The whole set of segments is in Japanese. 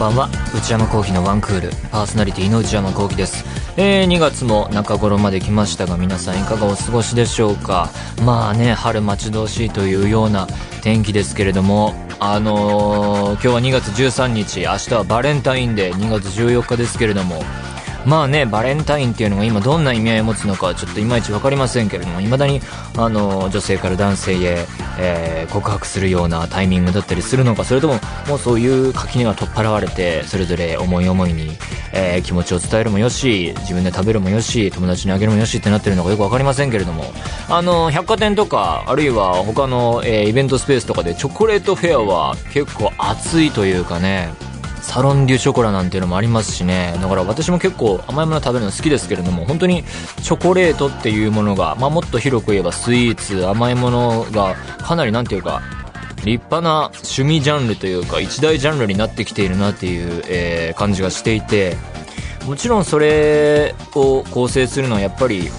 ばんは。内山聖輝のワンクール。パーソナリティの内山聖輝です。えー、2月も中頃まで来ましたが皆さんいかがお過ごしでしょうか？まあね春待ち遠しいというような天気ですけれどもあのー、今日は2月13日明日はバレンタインデー2月14日ですけれどもまあね、バレンタインっていうのが今どんな意味合いを持つのかちょっといまいち分かりませんけれども、未だに、あの、女性から男性へ、えー、告白するようなタイミングだったりするのか、それとも、もうそういう垣根が取っ払われて、それぞれ思い思いに、えー、気持ちを伝えるもよし、自分で食べるもよし、友達にあげるもよしってなってるのかよく分かりませんけれども、あの、百貨店とか、あるいは他の、えー、イベントスペースとかでチョコレートフェアは結構熱いというかね、サロンデュショコラなんていうのもありますしね。だから私も結構甘いもの食べるの好きですけれども本当にチョコレートっていうものが、まあ、もっと広く言えばスイーツ甘いものがかなりなんていうか立派な趣味ジャンルというか一大ジャンルになってきているなっていう、えー、感じがしていてもちろんそれを構成するのはやっぱり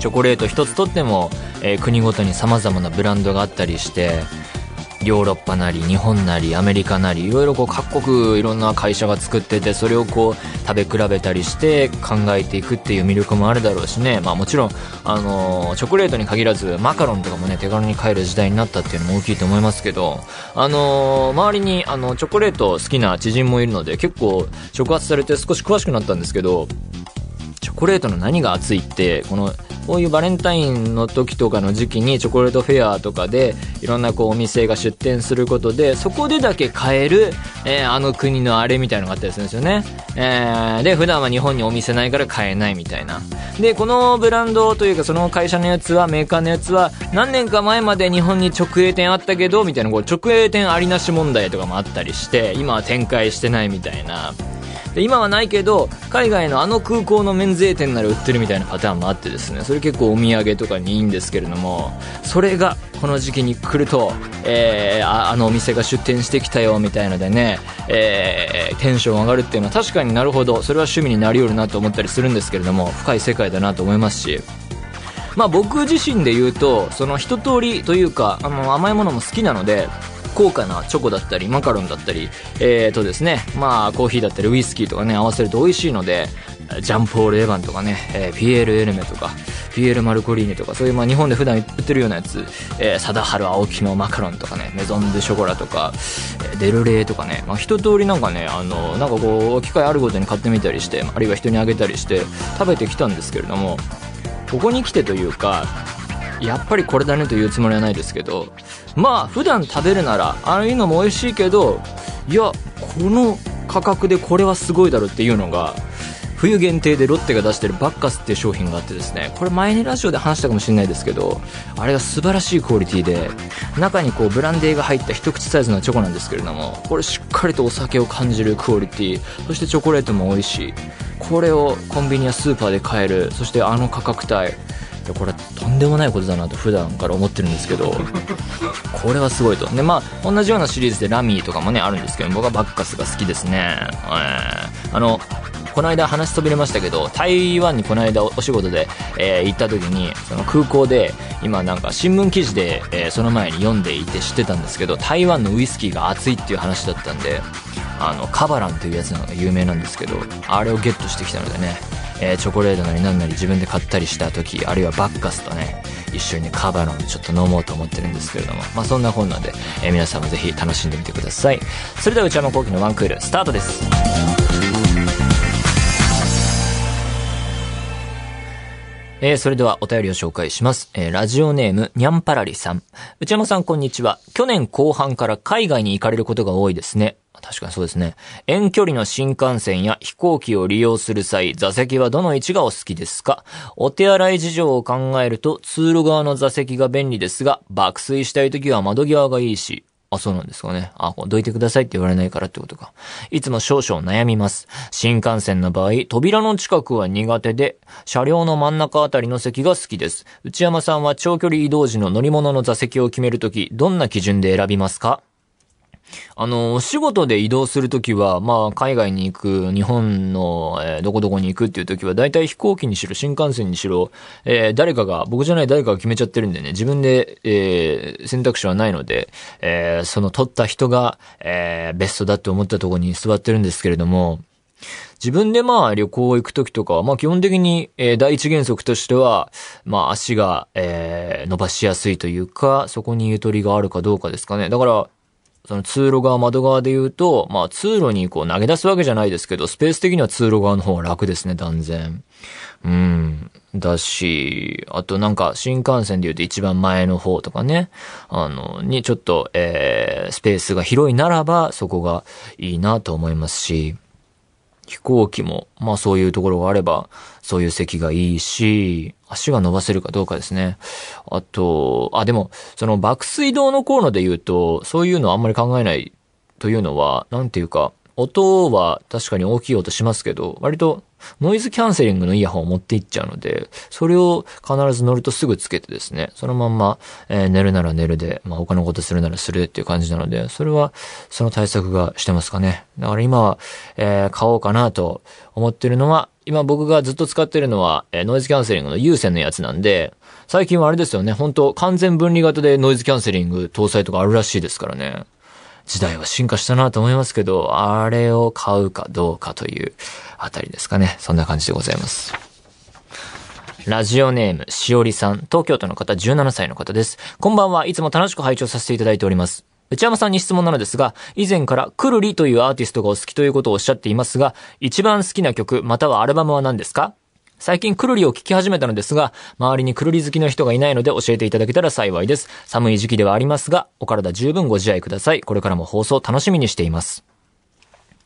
チョコレート一つとっても、えー、国ごとに様々なブランドがあったりしてヨーロッパなり日本なりアメリカなりいろいろこう各国いろんな会社が作っててそれをこう食べ比べたりして考えていくっていう魅力もあるだろうしね。まあもちろんあのチョコレートに限らずマカロンとかもね手軽に買える時代になったっていうのも大きいと思いますけどあの周りにあのチョコレート好きな知人もいるので結構触発されて少し詳しくなったんですけどチョコレートの何が熱いってこのこういうバレンタインの時とかの時期にチョコレートフェアとかでいろんなこうお店が出店することでそこでだけ買える、えー、あの国のあれみたいなのがあったりするんですよね、えー、で普段は日本にお店ないから買えないみたいな。でこのブランドというかその会社のやつはメーカーのやつは何年か前まで日本に直営店あったけどみたいなこう直営店ありなし問題とかもあったりして今は展開してないみたいな。で今はないけど海外のあの空港の免税店なら売ってるみたいなパターンもあってですねそれ結構お土産とかにいいんですけれどもそれがこの時期に来ると、えー、ああのお店が出店してきたよみたいのでね、えー、テンション上がるっていうのは確かになるほどそれは趣味になりうるなと思ったりするんですけれども深い世界だなと思いますし。まあ僕自身で言うとその一通りというかあの甘いものも好きなので高価なチョコだったりマカロンだったり、えーとですね、まあコーヒーだったりウイスキーとかね、合わせると美味しいので、ジャンポール・エヴァンとかね、えー、ピエール・エルメとか、ピエール・マルコリーネとか、そういうまあ日本で普段売ってるようなやつ、えー、貞治青木のマカロンとかね、メゾン・デ・ショコラとか、えー、デルレーとかね、まあ一通りなんかね、あの、なんかこう、機会あるごとに買ってみたりして、あるいは人にあげたりして食べてきたんですけれども、ここに来てというか、やっぱりこれだねというつもりはないですけどまあ普段食べるならああいうのも美味しいけどいやこの価格でこれはすごいだろっていうのが冬限定でロッテが出してるバッカスっていう商品があってですねこれ前にラジオで話したかもしれないですけどあれが素晴らしいクオリティで中にこうブランデーが入った一口サイズのチョコなんですけれどもこれしっかりとお酒を感じるクオリティそしてチョコレートも美味しい。これをコンビニやスーパーで買えるそしてあの価格帯。これとんでもないことだなと普段から思ってるんですけどこれはすごいと。でまあ同じようなシリーズでラミーとかもねあるんですけど僕はバッカスが好きですね、えー、あのこの間話飛びれましたけど台湾にこの間お仕事で、えー、行った時にその空港で今なんか新聞記事で、えー、その前に読んでいて知ってたんですけど台湾のウイスキーが熱いっていう話だったんであのカバランというやつのが有名なんですけどあれをゲットしてきたのでねえー、チョコレートなりなんなり自分で買ったりした時あるいはバッカスとね一緒にカバランでちょっと飲もうと思ってるんですけれどもまあそんな本なんで、えー、皆さんもぜひ楽しんでみてください。それでは内山昂輝の1クールスタートです。えー、それではお便りを紹介します。えー、ラジオネーム、にゃんぱらりさん。内山さん、こんにちは。去年後半から海外に行かれることが多いですね。確かにそうですね。遠距離の新幹線や飛行機を利用する際、座席はどの位置がお好きですか？お手洗い事情を考えると通路側の座席が便利ですが、爆睡したい時は窓際がいいし、あ、そうなんですかね。あ、どいてくださいって言われないからってことか。いつも少々悩みます。新幹線の場合、扉の近くは苦手で、車両の真ん中あたりの席が好きです。内山さんは長距離移動時の乗り物の座席を決めるとき、どんな基準で選びますか？あの、お仕事で移動するときは、まあ、海外に行く、日本の、えー、どこどこに行くっていうときは、大体飛行機にしろ、新幹線にしろ、えー、誰かが、僕じゃない誰かが決めちゃってるんでね、自分で、えー、選択肢はないので、えー、その取った人が、えー、ベストだって思ったところに座ってるんですけれども、自分でまあ旅行行くときとかは、まあ基本的に、えー、第一原則としては、まあ足が、えー、伸ばしやすいというか、そこにゆとりがあるかどうかですかね。だから、その通路側、窓側で言うと、まあ通路にこう投げ出すわけじゃないですけど、スペース的には通路側の方が楽ですね、断然。うん。だし、あとなんか新幹線で言うと一番前の方とかね、あの、にちょっと、えー、スペースが広いならば、そこがいいなと思いますし、飛行機も、まあそういうところがあれば、そういう席がいいし、足が伸ばせるかどうかですね。あと、あ、でも、その爆水道のコーナーで言うと、そういうのあんまり考えないというのは、なんていうか、音は確かに大きい音しますけど、割とノイズキャンセリングのイヤホンを持っていっちゃうので、それを必ず乗るとすぐつけてですね、そのまんま、えー、寝るなら寝るで、まあ他のことするならするっていう感じなので、それはその対策がしてますかね。だから今は、えー、買おうかなと思ってるのは、今僕がずっと使ってるのは、えー、ノイズキャンセリングの有線のやつなんで、最近はあれですよね、本当完全分離型でノイズキャンセリング搭載とかあるらしいですからね。時代は進化したなと思いますけど、あれを買うかどうかというあたりですかね。そんな感じでございます。ラジオネーム、しおりさん、東京都の方、17歳の方です。こんばんは、いつも楽しく拝聴させていただいております。内山さんに質問なのですが、以前からくるりというアーティストがお好きということをおっしゃっていますが、一番好きな曲、またはアルバムは何ですか？最近くるりを聞き始めたのですが、周りにくるり好きの人がいないので教えていただけたら幸いです。寒い時期ではありますが、お体十分ご自愛ください。これからも放送楽しみにしています。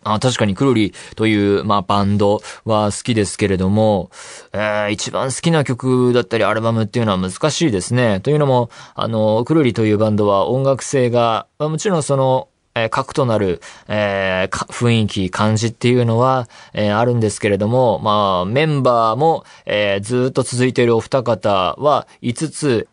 あ確かにくるりという、まあ、バンドは好きですけれども、えー、一番好きな曲だったりアルバムっていうのは難しいですね。というのも、あの、くるりというバンドは音楽性が、まあ、もちろんその、えー、核となる、えー、雰囲気、感じっていうのは、えー、あるんですけれども、まあ、メンバーも、えー、ずっと続いているお二方は、5つ、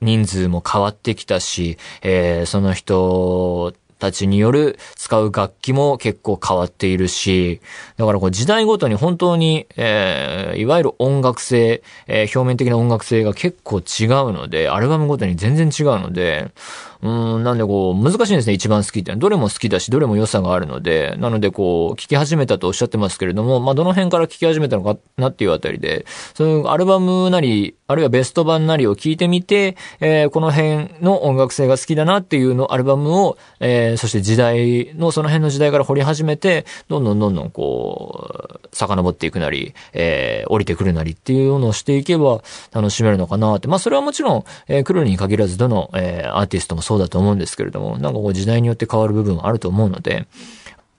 人数も変わってきたし、えー、その人たちによる使う楽器も結構変わっているし、だからこう時代ごとに本当に、えー、いわゆる音楽性、えー、表面的な音楽性が結構違うので、アルバムごとに全然違うので、うん、なんでこう、難しいんですね、一番好きってどれも好きだし、どれも良さがあるので、なのでこう、聞き始めたとおっしゃってますけれども、まあ、どの辺から聞き始めたのかなっていうあたりで、そのアルバムなり、あるいはベスト版なりを聞いてみて、えー、この辺の音楽性が好きだなっていうのアルバムを、えー、そして時代の、その辺の時代から掘り始めて、どんどんどんどんこう、遡っていくなり、えー、降りてくるなりっていうのをしていけば楽しめるのかなって。まあ、それはもちろん、えー、クルーに限らず、どの、えー、アーティストもそうそうだと思うんですけれども、なんかこう時代によって変わる部分はあると思うので、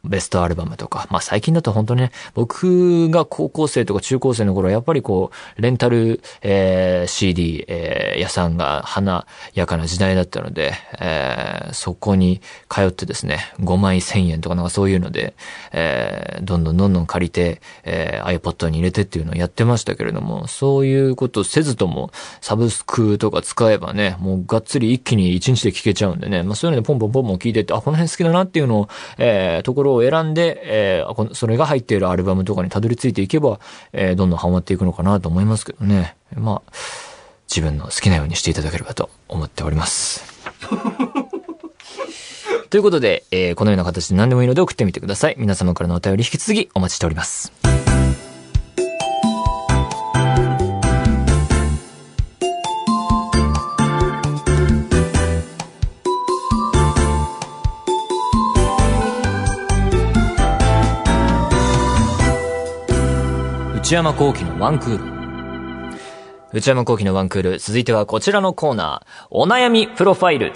ベストアルバムとか、まあ最近だと本当にね、僕が高校生とか中高生の頃はやっぱりこう、レンタル、えー、CD、えー、屋さんが華やかな時代だったので、えー、そこに通ってですね、5枚1000円とかなんかそういうので、えー、どんどんどんどん借りて、えー、iPod に入れてっていうのをやってましたけれども、そういうことせずとも、サブスクとか使えばね、もうがっつり一気に1日で聴けちゃうんでね、まあそういうのでポンポンポンポン聞いてって、あ、この辺好きだなっていうのを、えー、ところを選んで、えー、それが入っているアルバムとかにたどり着いていけば、えー、どんどんハマっていくのかなと思いますけどね。まあ、自分の好きなようにしていただければと思っております。ということで、えー、このような形で何でもいいので送ってみてください。皆様からのお便り引き続きお待ちしております。内山幸喜のワンクール。内山幸喜のワンクール。続いてはこちらのコーナー。お悩みプロファイル。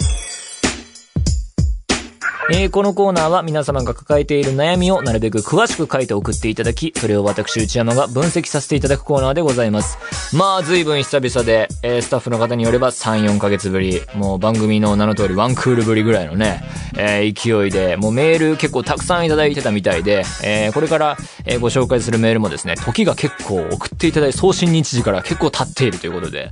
えー、このコーナーは皆様が抱えている悩みをなるべく詳しく書いて送っていただき、それを私内山が分析させていただくコーナーでございます。まあ、随分久々で、えー、スタッフの方によれば3、4ヶ月ぶり、もう番組の名の通りワンクールぶりぐらいのね、えー、勢いで、もうメール結構たくさんいただいてたみたいで、え、これから、え、ご紹介するメールもですね、時が結構送っていただいて、送信日時から結構経っているということで、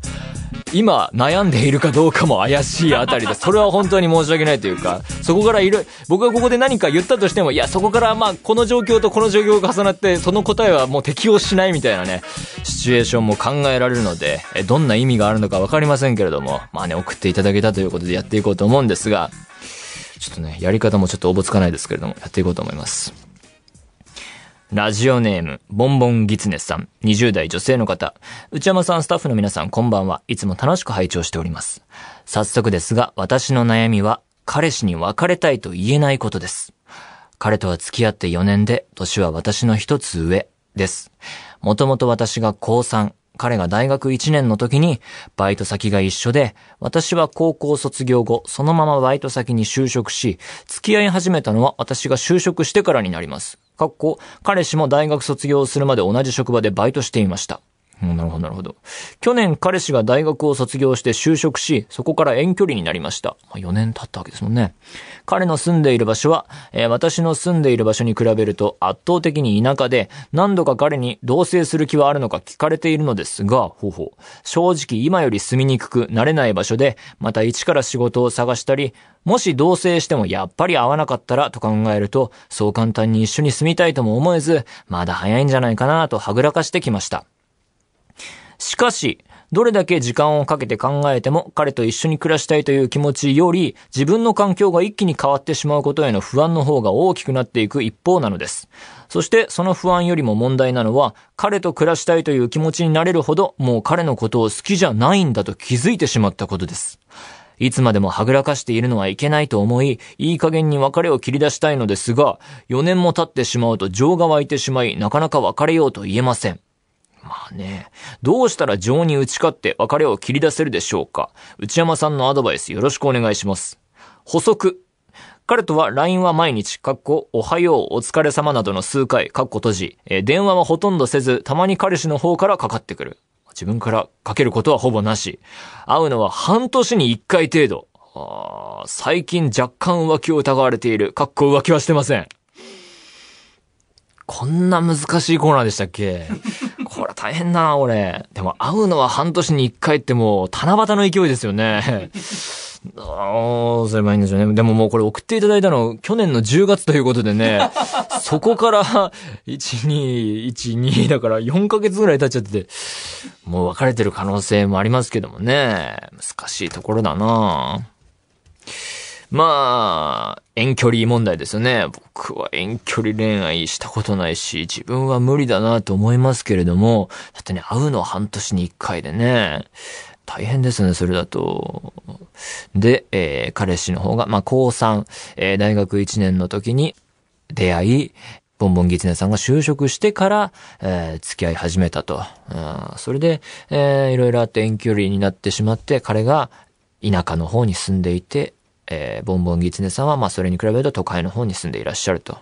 今悩んでいるかどうかも怪しいあたりで、それは本当に申し訳ないというか、そこからいろ、僕がここで何か言ったとしても、いや、そこからまあ、この状況とこの状況が重なって、その答えはもう適用しないみたいなね、シチュエーションも考えられるので、えどんな意味があるのかわかりませんけれども、まあね、送っていただけたということでやっていこうと思うんですが、ちょっとね、やり方もちょっとおぼつかないですけれども、やっていこうと思います。ラジオネーム、ボンボンギツネさん、20代女性の方。内山さん、スタッフの皆さん、こんばんは。いつも楽しく拝聴しております。早速ですが、私の悩みは、彼氏に別れたいと言えないことです。彼とは付き合って4年で、年は私の一つ上です。もともと私が高3、彼が大学1年の時にバイト先が一緒で、私は高校卒業後、そのままバイト先に就職し、付き合い始めたのは私が就職してからになります。かっこ、彼氏も大学卒業するまで同じ職場でバイトしていました。なるほど、なるほど。去年彼氏が大学を卒業して就職し、そこから遠距離になりました。まあ、4年経ったわけですもんね。彼の住んでいる場所は、えー、私の住んでいる場所に比べると圧倒的に田舎で、何度か彼に同棲する気はあるのか聞かれているのですが、ほうほう。正直今より住みにくく慣れない場所で、また一から仕事を探したり、もし同棲してもやっぱり合わなかったらと考えると、そう簡単に一緒に住みたいとも思えず、まだ早いんじゃないかなとはぐらかしてきました。しかし、どれだけ時間をかけて考えても彼と一緒に暮らしたいという気持ちより自分の環境が一気に変わってしまうことへの不安の方が大きくなっていく一方なのです。そしてその不安よりも問題なのは彼と暮らしたいという気持ちになれるほどもう彼のことを好きじゃないんだと気づいてしまったことです。いつまでもはぐらかしているのはいけないと思い、いい加減に別れを切り出したいのですが、4年も経ってしまうと情が湧いてしまい、なかなか別れようと言えません。まあね、どうしたら情に打ち勝って別れを切り出せるでしょうか内山さんのアドバイスよろしくお願いします。補足。彼とは LINE は毎日、かっこ、おはよう、お疲れ様などの数回、かっこ閉じ、えー、電話はほとんどせず、たまに彼氏の方からかかってくる。自分からかけることはほぼなし。会うのは半年に1回程度。最近若干浮気を疑われている。かっこ浮気はしてません。こんな難しいコーナーでしたっけ？これ大変だな、俺。でも会うのは半年に一回ってもう、七夕の勢いですよね。どうすればいいんでしょうね。でももうこれ送っていただいたの去年の10月ということでね、そこから1、2、1、2だから4ヶ月ぐらい経っちゃってて、もう別れてる可能性もありますけどもね、難しいところだなぁまあ、遠距離問題ですよね。僕は遠距離恋愛したことないし、自分は無理だなと思いますけれども、だってね、会うの半年に一回でね、大変ですね、それだと。で、えー、彼氏の方が、まあ、高3、えー、大学1年の時に出会い、ボンボンギツネさんが就職してから、えー、付き合い始めたと。うん、それで、えー、いろいろあって遠距離になってしまって、彼が田舎の方に住んでいて、えー、ボンボンギツネさんは、まあ、それに比べると都会の方に住んでいらっしゃると。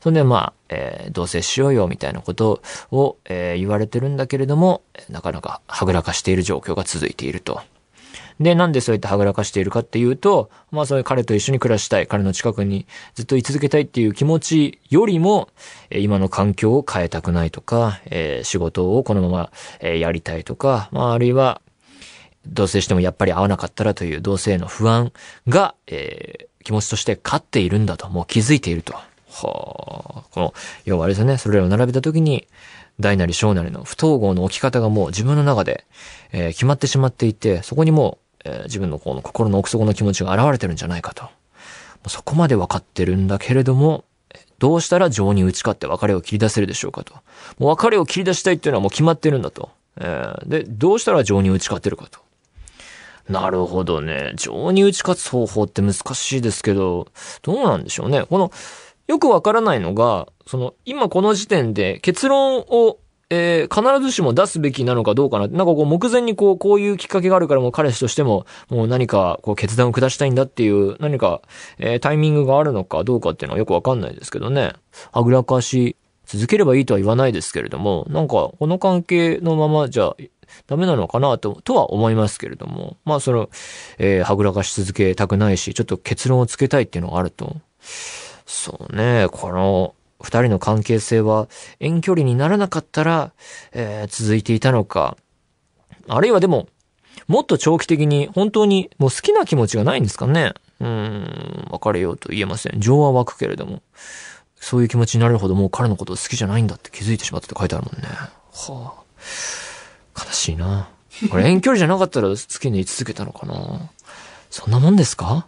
それで、まあ、えー、同棲しようよ、みたいなことを、えー、言われてるんだけれども、なかなかはぐらかしている状況が続いていると。で、なんでそうやってはぐらかしているかっていうと、まあそういう彼と一緒に暮らしたい、彼の近くにずっと居続けたいっていう気持ちよりも、え今の環境を変えたくないとか、えー、仕事をこのまま、えー、やりたいとか、まああるいは、同棲してもやっぱり会わなかったらという同性の不安が、えー、気持ちとして勝っているんだと、もう気づいていると。はあ、この、要はあれですね、それらを並べたときに、大なり小なりの不統合の置き方がもう自分の中で、えー、決まってしまっていて、そこにもう、えー、自分のこの心の奥底の気持ちが現れてるんじゃないかと。そこまで分かってるんだけれども、どうしたら情に打ち勝って別れを切り出せるでしょうかと。もう別れを切り出したいっていうのはもう決まってるんだと。えー、で、どうしたら情に打ち勝ってるかと。なるほどね。情に打ち勝つ方法って難しいですけど、どうなんでしょうね。この、よくわからないのが、その、今この時点で結論を、えー、必ずしも出すべきなのかどうかな。なんかこう、目前にこう、こういうきっかけがあるからもう彼氏としても、もう何かこう、決断を下したいんだっていう、何か、えー、タイミングがあるのかどうかっていうのはよくわかんないですけどね。はぐらかし続ければいいとは言わないですけれども、なんか、この関係のままじゃダメなのかなと、とは思いますけれども、まあその、えー、はぐらかし続けたくないし、ちょっと結論をつけたいっていうのがあると。そうね、この、二人の関係性は遠距離にならなかったら、えー、続いていたのか。あるいはでも、もっと長期的に本当にもう好きな気持ちがないんですかね。うん、別れようと言えません。情は湧くけれども。そういう気持ちになるほどもう彼のこと好きじゃないんだって気づいてしまったって書いてあるもんね。はあ。しいな。これ遠距離じゃなかったら好きに居続けたのかな。そんなもんですか？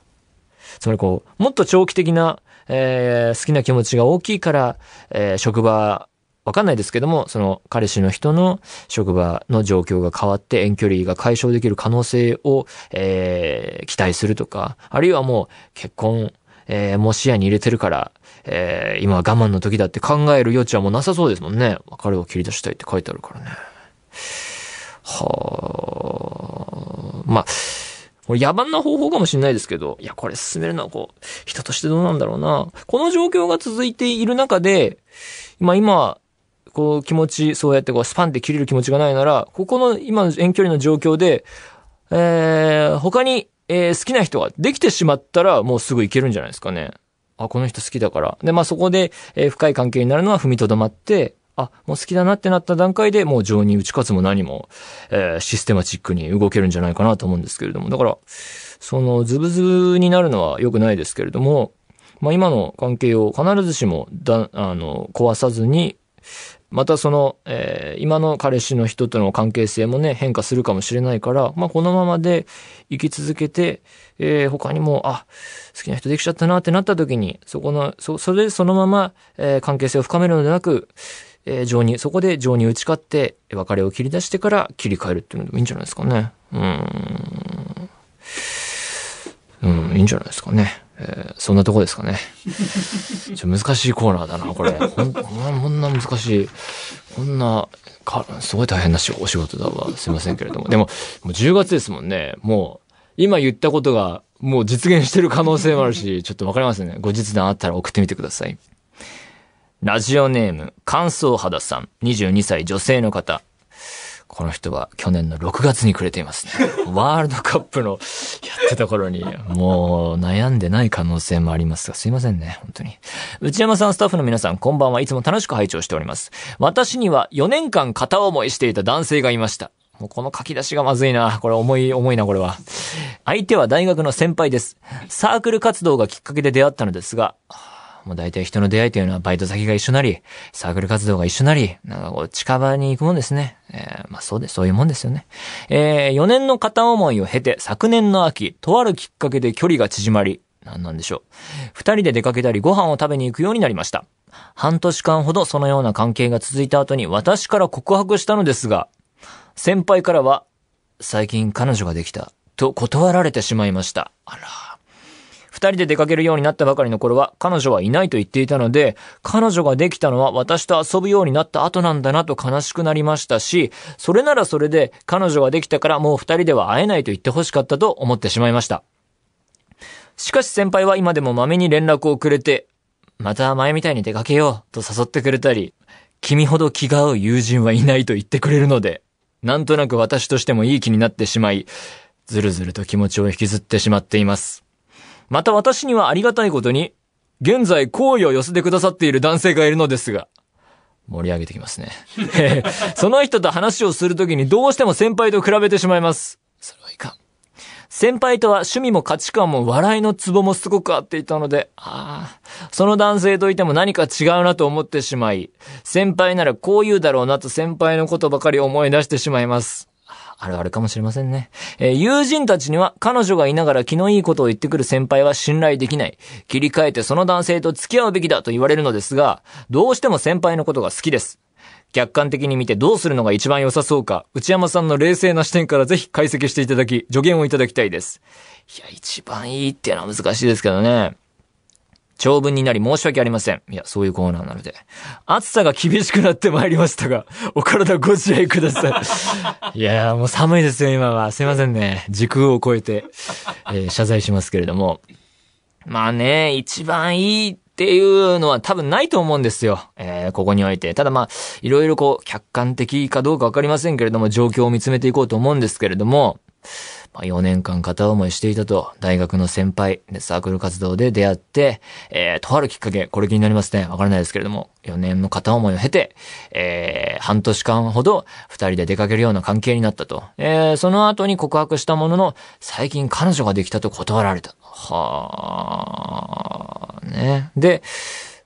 つまりこう、もっと長期的な、えー、好きな気持ちが大きいから、えー、職場、わかんないですけども、その彼氏の人の職場の状況が変わって遠距離が解消できる可能性を、えー、期待するとか、あるいはもう結婚、えー、もう視野に入れてるから、えー、今は我慢の時だって考える余地はもうなさそうですもんね。別れを切り出したいって書いてあるからね。はあ。まあ、これ野蛮な方法かもしれないですけど、いや、これ進めるのはこう、人としてどうなんだろうな。この状況が続いている中で、まあ今、こう気持ち、そうやってこうスパンって切れる気持ちがないなら、ここの今の遠距離の状況で、えー、他に、えー、好きな人ができてしまったら、もうすぐ行けるんじゃないですかね。あ、この人好きだから。で、まあそこで、えー、深い関係になるのは踏みとどまって、あ、もう好きだなってなった段階でもう情に打ち勝つも何も、えー、システマチックに動けるんじゃないかなと思うんですけれども。だから、そのズブズブになるのは良くないですけれども、まあ今の関係を必ずしもだ、あの、壊さずに、またその、えー、今の彼氏の人との関係性もね、変化するかもしれないから、まあこのままで生き続けて、えー、他にも、あ、好きな人できちゃったなってなった時に、そこの、そ、それでそのまま、えー、関係性を深めるのではなく、えー、情に、そこで情に打ち勝って、別れを切り出してから切り替えるっていうのでもいいんじゃないですかね。うん。うん、いいんじゃないですかね。えー、そんなとこですかね。ちょ難しいコーナーだな、これ。ほん、こんな難しい、こんな、か、すごい大変なお仕事だわ。すいませんけれども。でも、もう10月ですもんね。もう、今言ったことが、もう実現してる可能性もあるし、ちょっとわかりますね。後日談あったら送ってみてください。ラジオネーム、乾燥肌さん、22歳女性の方。この人は去年の6月にくれていますね。ワールドカップのやってた頃に、もう悩んでない可能性もありますが、すいませんね、本当に。内山さんスタッフの皆さん、こんばんはいつも楽しく拝聴しております。私には4年間片思いしていた男性がいました。もうこの書き出しがまずいな。これ重い、重いな、これは。相手は大学の先輩です。サークル活動がきっかけで出会ったのですが、もう大体人の出会いというのはバイト先が一緒なり、サークル活動が一緒なり、なんかこう近場に行くもんですね。えー、まあそうで、そういうもんですよね。えー、4年の片思いを経て昨年の秋、とあるきっかけで距離が縮まり、なんなんでしょう。二人で出かけたりご飯を食べに行くようになりました。半年間ほどそのような関係が続いた後に私から告白したのですが、先輩からは、最近彼女ができた、と断られてしまいました。あら。二人で出かけるようになったばかりの頃は彼女はいないと言っていたので、彼女ができたのは私と遊ぶようになった後なんだなと悲しくなりましたし、それならそれで彼女ができたからもう二人では会えないと言って欲しかったと思ってしまいました。しかし先輩は今でもまめに連絡をくれて、また前みたいに出かけようと誘ってくれたり、君ほど気が合う友人はいないと言ってくれるので、なんとなく私としてもいい気になってしまい、ずるずると気持ちを引きずってしまっています。また私にはありがたいことに、現在好意を寄せてくださっている男性がいるのですが、盛り上げてきますね。その人と話をするときにどうしても先輩と比べてしまいます。それはいかん。先輩とは趣味も価値観も笑いのツボもすごく合っていたので、ああ、その男性といても何か違うなと思ってしまい、先輩ならこう言うだろうなと先輩のことばかり思い出してしまいます。あるあるかもしれませんね。えー、友人たちには彼女がいながら気のいいことを言ってくる先輩は信頼できない。切り替えてその男性と付き合うべきだと言われるのですが、どうしても先輩のことが好きです。客観的に見てどうするのが一番良さそうか、内山さんの冷静な視点からぜひ解析していただき、助言をいただきたいです。いや、一番いいっていうのは難しいですけどね。長文になり申し訳ありません。いや、そういうコーナーなので。暑さが厳しくなってまいりましたが、お体ご自愛ください。いやもう寒いですよ、今は。すいませんね。時空を超えて、えー、謝罪しますけれども。まあね、一番いいっていうのは多分ないと思うんですよ。えー、ここにおいて。ただまあ、いろいろこう、客観的かどうかわかりませんけれども、状況を見つめていこうと思うんですけれども、まあ、4年間片思いしていたと、大学の先輩サークル活動で出会って、えー、とあるきっかけ、これ気になりますね。わからないですけれども、4年の片思いを経て、えー、半年間ほど2人で出かけるような関係になったと。えー、その後に告白したものの、最近彼女ができたと断られた。はー、ね。で、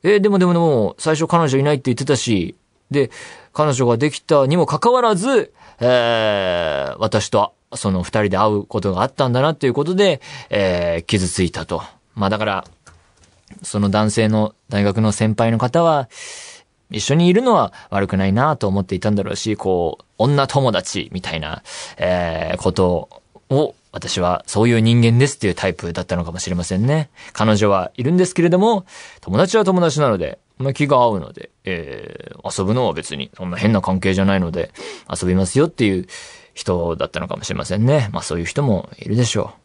えー、でもでもでも、最初彼女いないって言ってたし、で、彼女ができたにもかかわらず、えー、私とその二人で会うことがあったんだなっていうことで、えー、傷ついたと。まあだから、その男性の大学の先輩の方は、一緒にいるのは悪くないなと思っていたんだろうし、こう、女友達みたいな、えー、ことを、私はそういう人間ですっていうタイプだったのかもしれませんね。彼女はいるんですけれども、友達は友達なので、まあ、気が合うので、えー、遊ぶのは別にそんな変な関係じゃないので、遊びますよっていう、人だったのかもしれませんね。まあそういう人もいるでしょう。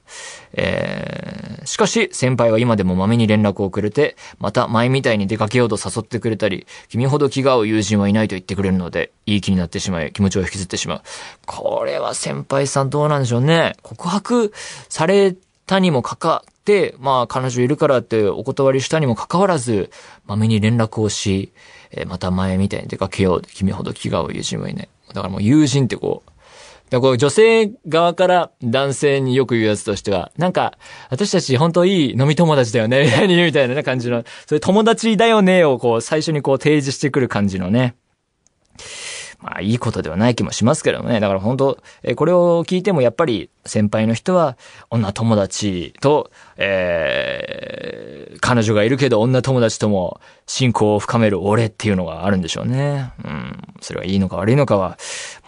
えー、しかし先輩は今でもまめに連絡をくれて、また前みたいに出かけようと誘ってくれたり、君ほど気が合う友人はいないと言ってくれるので、いい気になってしまい、気持ちを引きずってしまう。これは先輩さんどうなんでしょうね。告白されたにもかかって、まあ彼女いるからってお断りしたにもかかわらず、まめに連絡をし、えー、また前みたいに出かけよう。君ほど気が合う友人はいない。だからもう友人ってこう、でこう女性側から男性によく言うやつとしては、なんか、私たち本当いい飲み友達だよね、みたいな感じの、そういう友達だよねをこう最初にこう提示してくる感じのね。まあいいことではない気もしますけどね。だから本当、えこれを聞いてもやっぱり先輩の人は女友達と、えー、彼女がいるけど女友達とも信仰を深める俺っていうのがあるんでしょうね。うん。それはいいのか悪いのかは、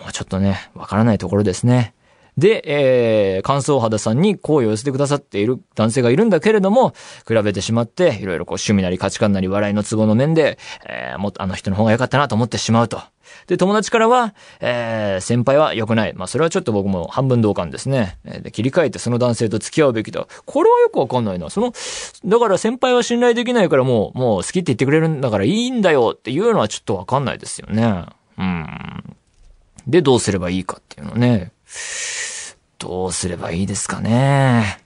もうちょっとね、わからないところですね。で、えー、乾燥肌さんに好意を寄せてくださっている男性がいるんだけれども、比べてしまって、いろいろこう趣味なり価値観なり笑いの都合の面で、えー、もっとあの人の方が良かったなと思ってしまうと。で、友達からは、えー、先輩は良くない。まあ、それはちょっと僕も半分同感ですね。えで、切り替えてその男性と付き合うべきだ。これはよくわかんないな。その、だから先輩は信頼できないからもう、もう好きって言ってくれるんだからいいんだよっていうのはちょっとわかんないですよね。うん。で、どうすればいいかっていうのね。どうすればいいですかね。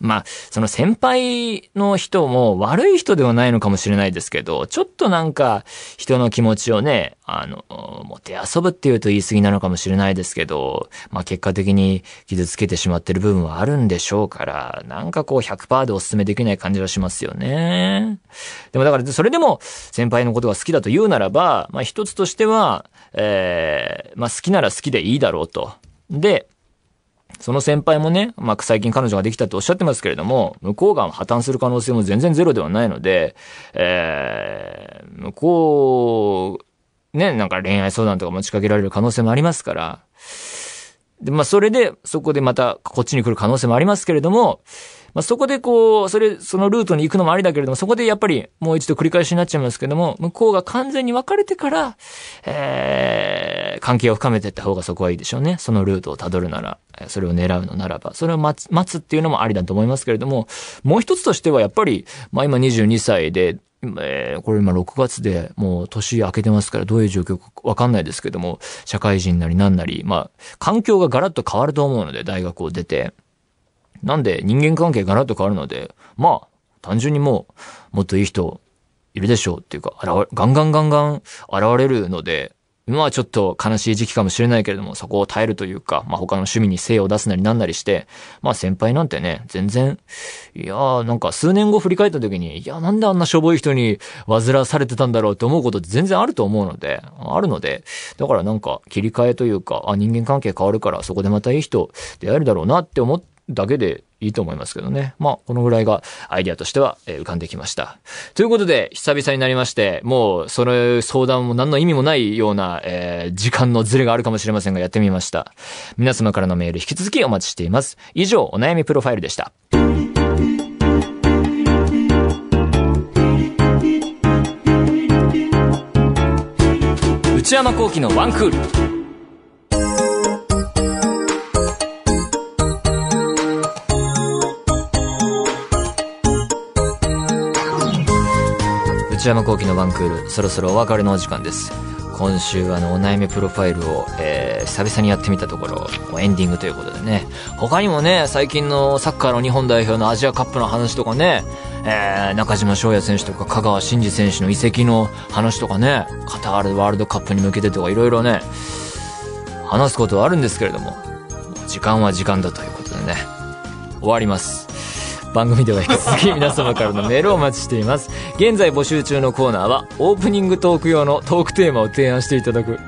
まあ、その先輩の人も悪い人ではないのかもしれないですけど、ちょっとなんか人の気持ちをね、あの、もて遊ぶっていうと言い過ぎなのかもしれないですけど、まあ結果的に傷つけてしまってる部分はあるんでしょうから、なんかこう100%でお勧めできない感じはしますよね。でもだからそれでも先輩のことが好きだと言うならば、まあ一つとしては、えー、まあ好きなら好きでいいだろうと。で、その先輩もね、まあ、最近彼女ができたっておっしゃってますけれども、向こうが破綻する可能性も全然ゼロではないので、えー、向こう、ね、なんか恋愛相談とか持ちかけられる可能性もありますから、で、まあ、それで、そこでまたこっちに来る可能性もありますけれども、まあ、そこでこう、それ、そのルートに行くのもありだけれども、そこでやっぱりもう一度繰り返しになっちゃいますけども、向こうが完全に別れてから、えー、関係を深めていった方がそこはいいでしょうね。そのルートを辿るなら、それを狙うのならば、それを待つ、待つっていうのもありだと思いますけれども、もう一つとしてはやっぱり、まあ今22歳で、えー、これ今6月でもう年明けてますからどういう状況かわかんないですけども、社会人なりなんなり、まあ、環境がガラッと変わると思うので、大学を出て。なんで人間関係ガラッと変わるので、まあ、単純にもう、もっといい人いるでしょうっていうか、現ガンガンガンガン現れるので、今はちょっと悲しい時期かもしれないけれども、そこを耐えるというか、まあ他の趣味に精を出すなりなんなりして、まあ先輩なんてね、全然、いやーなんか数年後振り返った時に、いやなんであんなしょぼい人に煩わされてたんだろうって思うことって全然あると思うので、あるので、だからなんか切り替えというか、あ、人間関係変わるからそこでまたいい人出会えるだろうなって思っだけでいいと思いますけどね。まあ、このぐらいがアイディアとしては、浮かんできました。ということで、久々になりまして、もう、その相談も何の意味もないような、えー、時間のズレがあるかもしれませんが、やってみました。皆様からのメール引き続きお待ちしています。以上、お悩みプロファイルでした。内山幸喜のワンクール。内山幸喜のワンクール、そろそろお別れのお時間です。今週あのお悩みプロファイルを、えー、久々にやってみたところエンディングということでね他にもね最近のサッカーの日本代表のアジアカップの話とかね、えー、中島翔也選手とか香川真司選手の移籍の話とかねカタールワールドカップに向けてとかいろいろね話すことはあるんですけれども時間は時間だということでね終わります番組では引き続き皆様からのメールをお待ちしています。現在募集中のコーナーは、オープニングトーク用のトークテーマを提案していただく。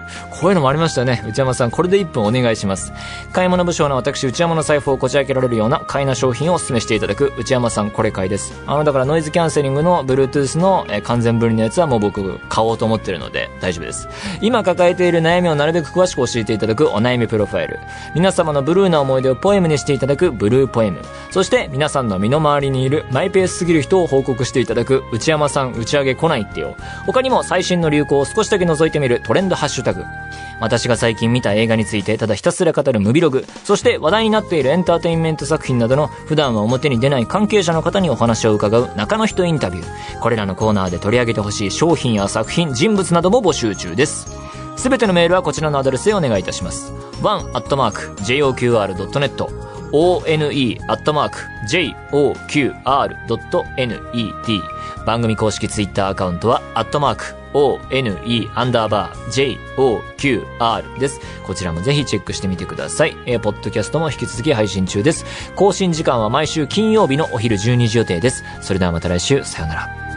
こういうのもありましたね。内山さん、これで1分お願いします。買い物部署の私、内山の財布をこじ開けられるような買いな商品をお勧めしていただく、内山さん、これ買いです。あの、だからノイズキャンセリングの Bluetooth の、え完全分離のやつはもう僕、買おうと思ってるので大丈夫です。今抱えている悩みをなるべく詳しく教えていただくお悩みプロファイル。皆様のブルーな思い出をポエムにしていただくブルーポエム。そして皆さんの身の回りにいるマイペースすぎる人を報告していただく内山さん打ち上げ来ないってよ。他にも最新の流行を少しだけ覗いてみるトレンドハッシュタグ。私が最近見た映画についてただひたすら語るムビログ。そして話題になっているエンターテインメント作品などの普段は表に出ない関係者の方にお話を伺う中の人インタビュー。これらのコーナーで取り上げてほしい商品や作品、人物なども募集中です。すべてのメールはこちらのアドレスでお願いいたします。one.joqr.net one.joqr.net 番組公式ツイッターアカウントは、アットマーク、one アンダーバー joqr です。こちらもぜひチェックしてみてください。えー、ポッドキャストも引き続き配信中です。更新時間は毎週金曜日のお昼12時予定です。それではまた来週、さよなら。